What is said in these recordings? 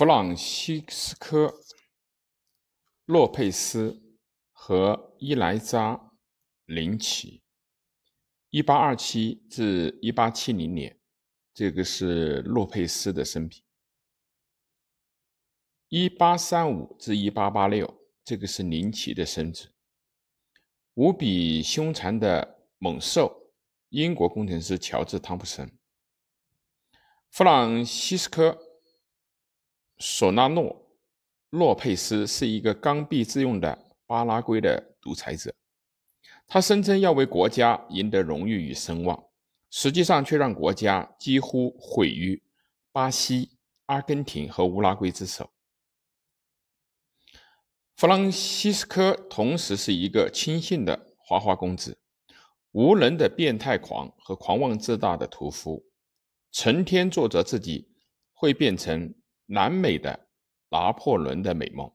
弗朗西斯科·洛佩斯和伊莱扎·林奇，1827至1870年，这个是洛佩斯的生平。1835至1886，这个是林奇的生子。无比凶残的猛兽，英国工程师乔治·汤普森，弗朗西斯科。索纳诺·洛佩斯是一个刚愎自用的巴拉圭的独裁者，他声称要为国家赢得荣誉与声望，实际上却让国家几乎毁于巴西、阿根廷和乌拉圭之手。弗朗西斯科同时是一个轻信的花花公子，无能的变态狂和狂妄自大的屠夫，成天做着自己会变成。南美的拿破仑的美梦。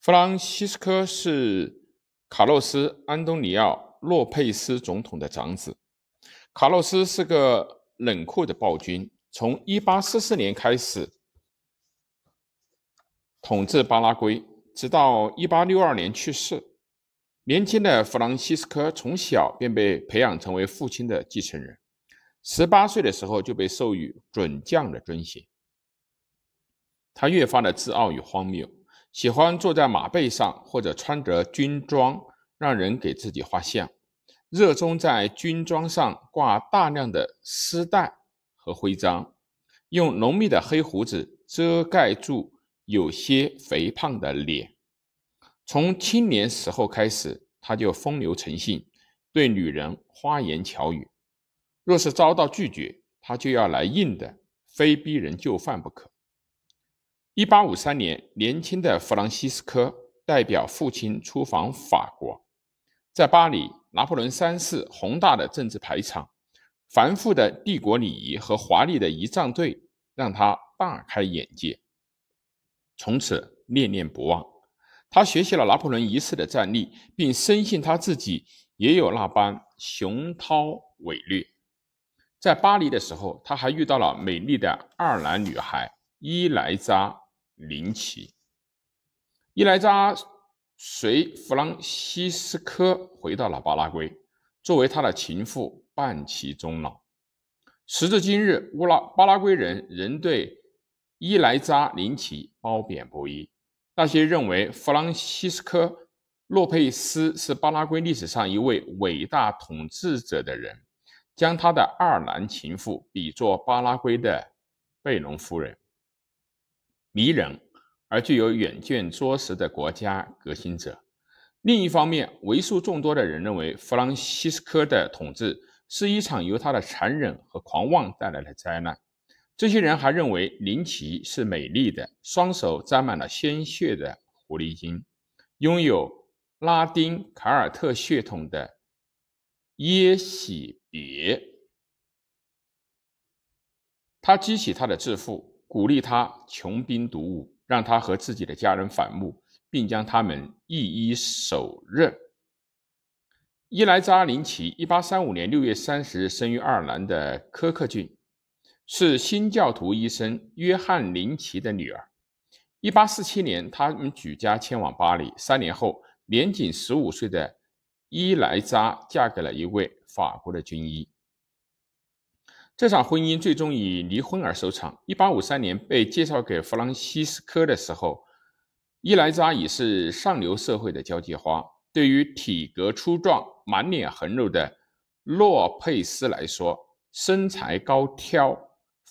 弗朗西斯科是卡洛斯·安东尼奥·洛佩斯总统的长子。卡洛斯是个冷酷的暴君，从1844年开始统治巴拉圭，直到1862年去世。年轻的弗朗西斯科从小便被培养成为父亲的继承人，18岁的时候就被授予准将的尊衔。他越发的自傲与荒谬，喜欢坐在马背上或者穿着军装，让人给自己画像，热衷在军装上挂大量的丝带和徽章，用浓密的黑胡子遮盖住有些肥胖的脸。从青年时候开始，他就风流成性，对女人花言巧语，若是遭到拒绝，他就要来硬的，非逼人就范不可。一八五三年，年轻的弗朗西斯科代表父亲出访法国，在巴黎，拿破仑三世宏大的政治排场、繁复的帝国礼仪和华丽的仪仗队让他大开眼界，从此念念不忘。他学习了拿破仑一世的战力，并深信他自己也有那般雄韬伟略。在巴黎的时候，他还遇到了美丽的爱尔兰女孩伊莱扎。林奇，伊莱扎随弗朗西斯科回到了巴拉圭，作为他的情妇伴其终老。时至今日，乌拉巴拉圭人仍对伊莱扎林奇褒贬不一。那些认为弗朗西斯科洛佩斯是巴拉圭历史上一位伟大统治者的人，将他的爱尔兰情妇比作巴拉圭的贝隆夫人。迷人而具有远见卓识的国家革新者。另一方面，为数众多的人认为弗朗西斯科的统治是一场由他的残忍和狂妄带来的灾难。这些人还认为林奇是美丽的，双手沾满了鲜血的狐狸精，拥有拉丁凯尔特血统的耶喜别。他激起他的自负。鼓励他穷兵黩武，让他和自己的家人反目，并将他们一一手刃。伊莱扎·林奇，一八三五年六月三十日生于爱尔兰的科克郡，是新教徒医生约翰·林奇的女儿。一八四七年，他们举家迁往巴黎。三年后，年仅十五岁的伊莱扎嫁给了一位法国的军医。这场婚姻最终以离婚而收场。一八五三年被介绍给弗朗西斯科的时候，伊莱扎已是上流社会的交际花。对于体格粗壮、满脸横肉的洛佩斯来说，身材高挑、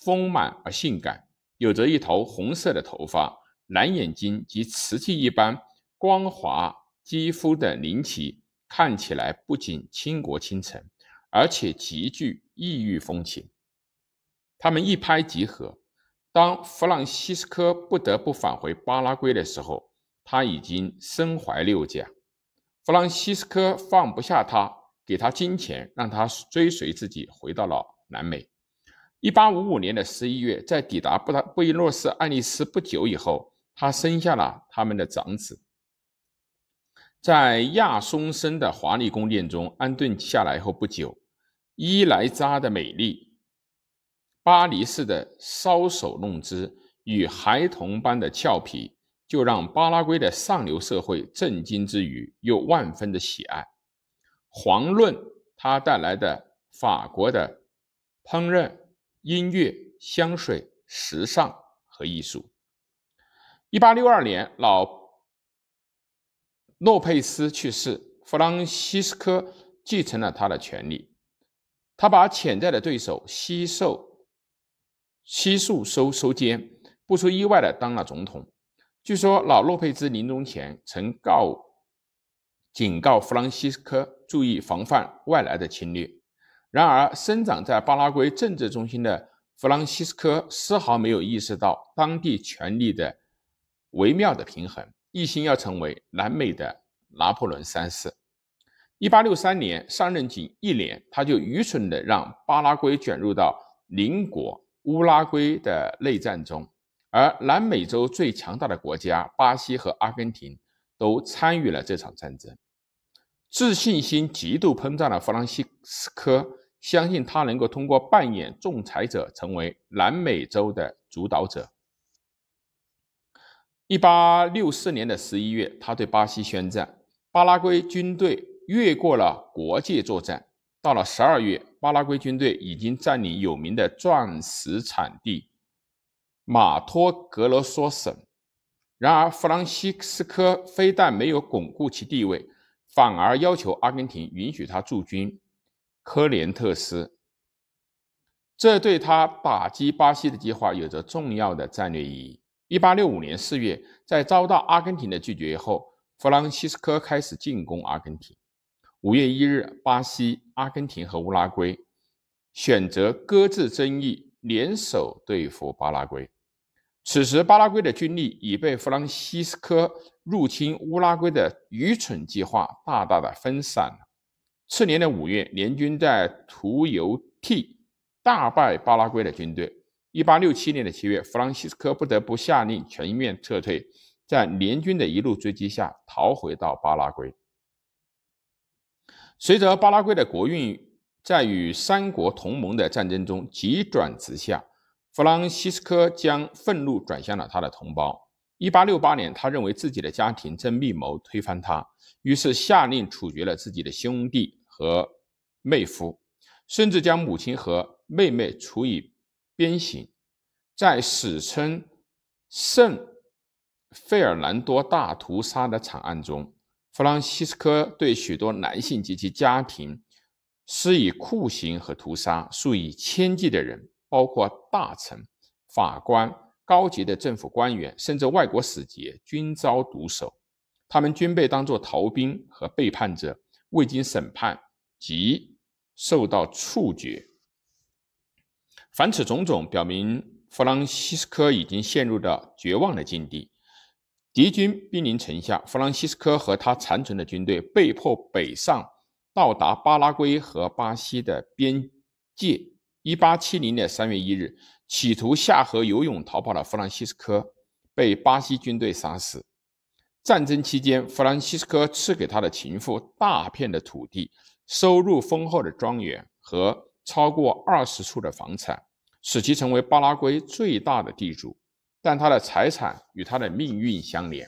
丰满而性感，有着一头红色的头发、蓝眼睛及瓷器一般光滑肌肤的林奇，看起来不仅倾国倾城，而且极具异域风情。他们一拍即合。当弗朗西斯科不得不返回巴拉圭的时候，他已经身怀六甲。弗朗西斯科放不下他，给他金钱，让他追随自己回到了南美。一八五五年的十一月，在抵达布达布宜诺斯艾利斯不久以后，他生下了他们的长子。在亚松森的华丽宫殿中安顿下来后不久，伊莱扎的美丽。巴黎市的搔首弄姿与孩童般的俏皮，就让巴拉圭的上流社会震惊之余，又万分的喜爱。遑论他带来的法国的烹饪、音乐、香水、时尚和艺术。一八六二年，老洛佩斯去世，弗朗西斯科继承了他的权利。他把潜在的对手吸收悉数收收监，不出意外的当了总统。据说老洛佩兹临终前曾告警告弗朗西斯科注意防范外来的侵略。然而，生长在巴拉圭政治中心的弗朗西斯科丝毫没有意识到当地权力的微妙的平衡，一心要成为南美的拿破仑三世。一八六三年上任仅一年，他就愚蠢地让巴拉圭卷入到邻国乌拉圭的内战中，而南美洲最强大的国家巴西和阿根廷都参与了这场战争。自信心极度膨胀的弗朗西斯科相信他能够通过扮演仲裁者，成为南美洲的主导者。一八六四年的十一月，他对巴西宣战，巴拉圭军队。越过了国界作战，到了十二月，巴拉圭军队已经占领有名的钻石产地马托格罗索省。然而，弗朗西斯科非但没有巩固其地位，反而要求阿根廷允许他驻军科连特斯。这对他打击巴西的计划有着重要的战略意义。一八六五年四月，在遭到阿根廷的拒绝后，弗朗西斯科开始进攻阿根廷。五月一日，巴西、阿根廷和乌拉圭选择搁置争议，联手对付巴拉圭。此时，巴拉圭的军力已被弗朗西斯科入侵乌拉圭的愚蠢计划大大的分散了。次年的五月，联军在图尤蒂大败巴拉圭的军队。一八六七年的七月，弗朗西斯科不得不下令全面撤退，在联军的一路追击下，逃回到巴拉圭。随着巴拉圭的国运在与三国同盟的战争中急转直下，弗朗西斯科将愤怒转向了他的同胞。1868年，他认为自己的家庭正密谋推翻他，于是下令处决了自己的兄弟和妹夫，甚至将母亲和妹妹处以鞭刑。在史称“圣费尔南多大屠杀”的惨案中。弗朗西斯科对许多男性及其家庭施以酷刑和屠杀，数以千计的人，包括大臣、法官、高级的政府官员，甚至外国使节，均遭毒手。他们均被当作逃兵和背叛者，未经审判即受到处决。凡此种种，表明弗朗西斯科已经陷入到绝望的境地。敌军兵临城下，弗朗西斯科和他残存的军队被迫北上，到达巴拉圭和巴西的边界。一八七零年三月一日，企图下河游泳逃跑的弗朗西斯科被巴西军队杀死。战争期间，弗朗西斯科赐给他的情妇大片的土地、收入丰厚的庄园和超过二十处的房产，使其成为巴拉圭最大的地主。但他的财产与他的命运相连。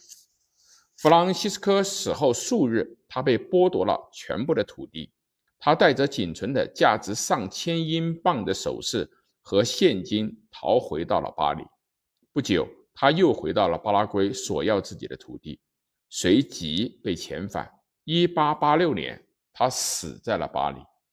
弗朗西斯科死后数日，他被剥夺了全部的土地。他带着仅存的价值上千英镑的首饰和现金逃回到了巴黎。不久，他又回到了巴拉圭索要自己的土地，随即被遣返。1886年，他死在了巴黎。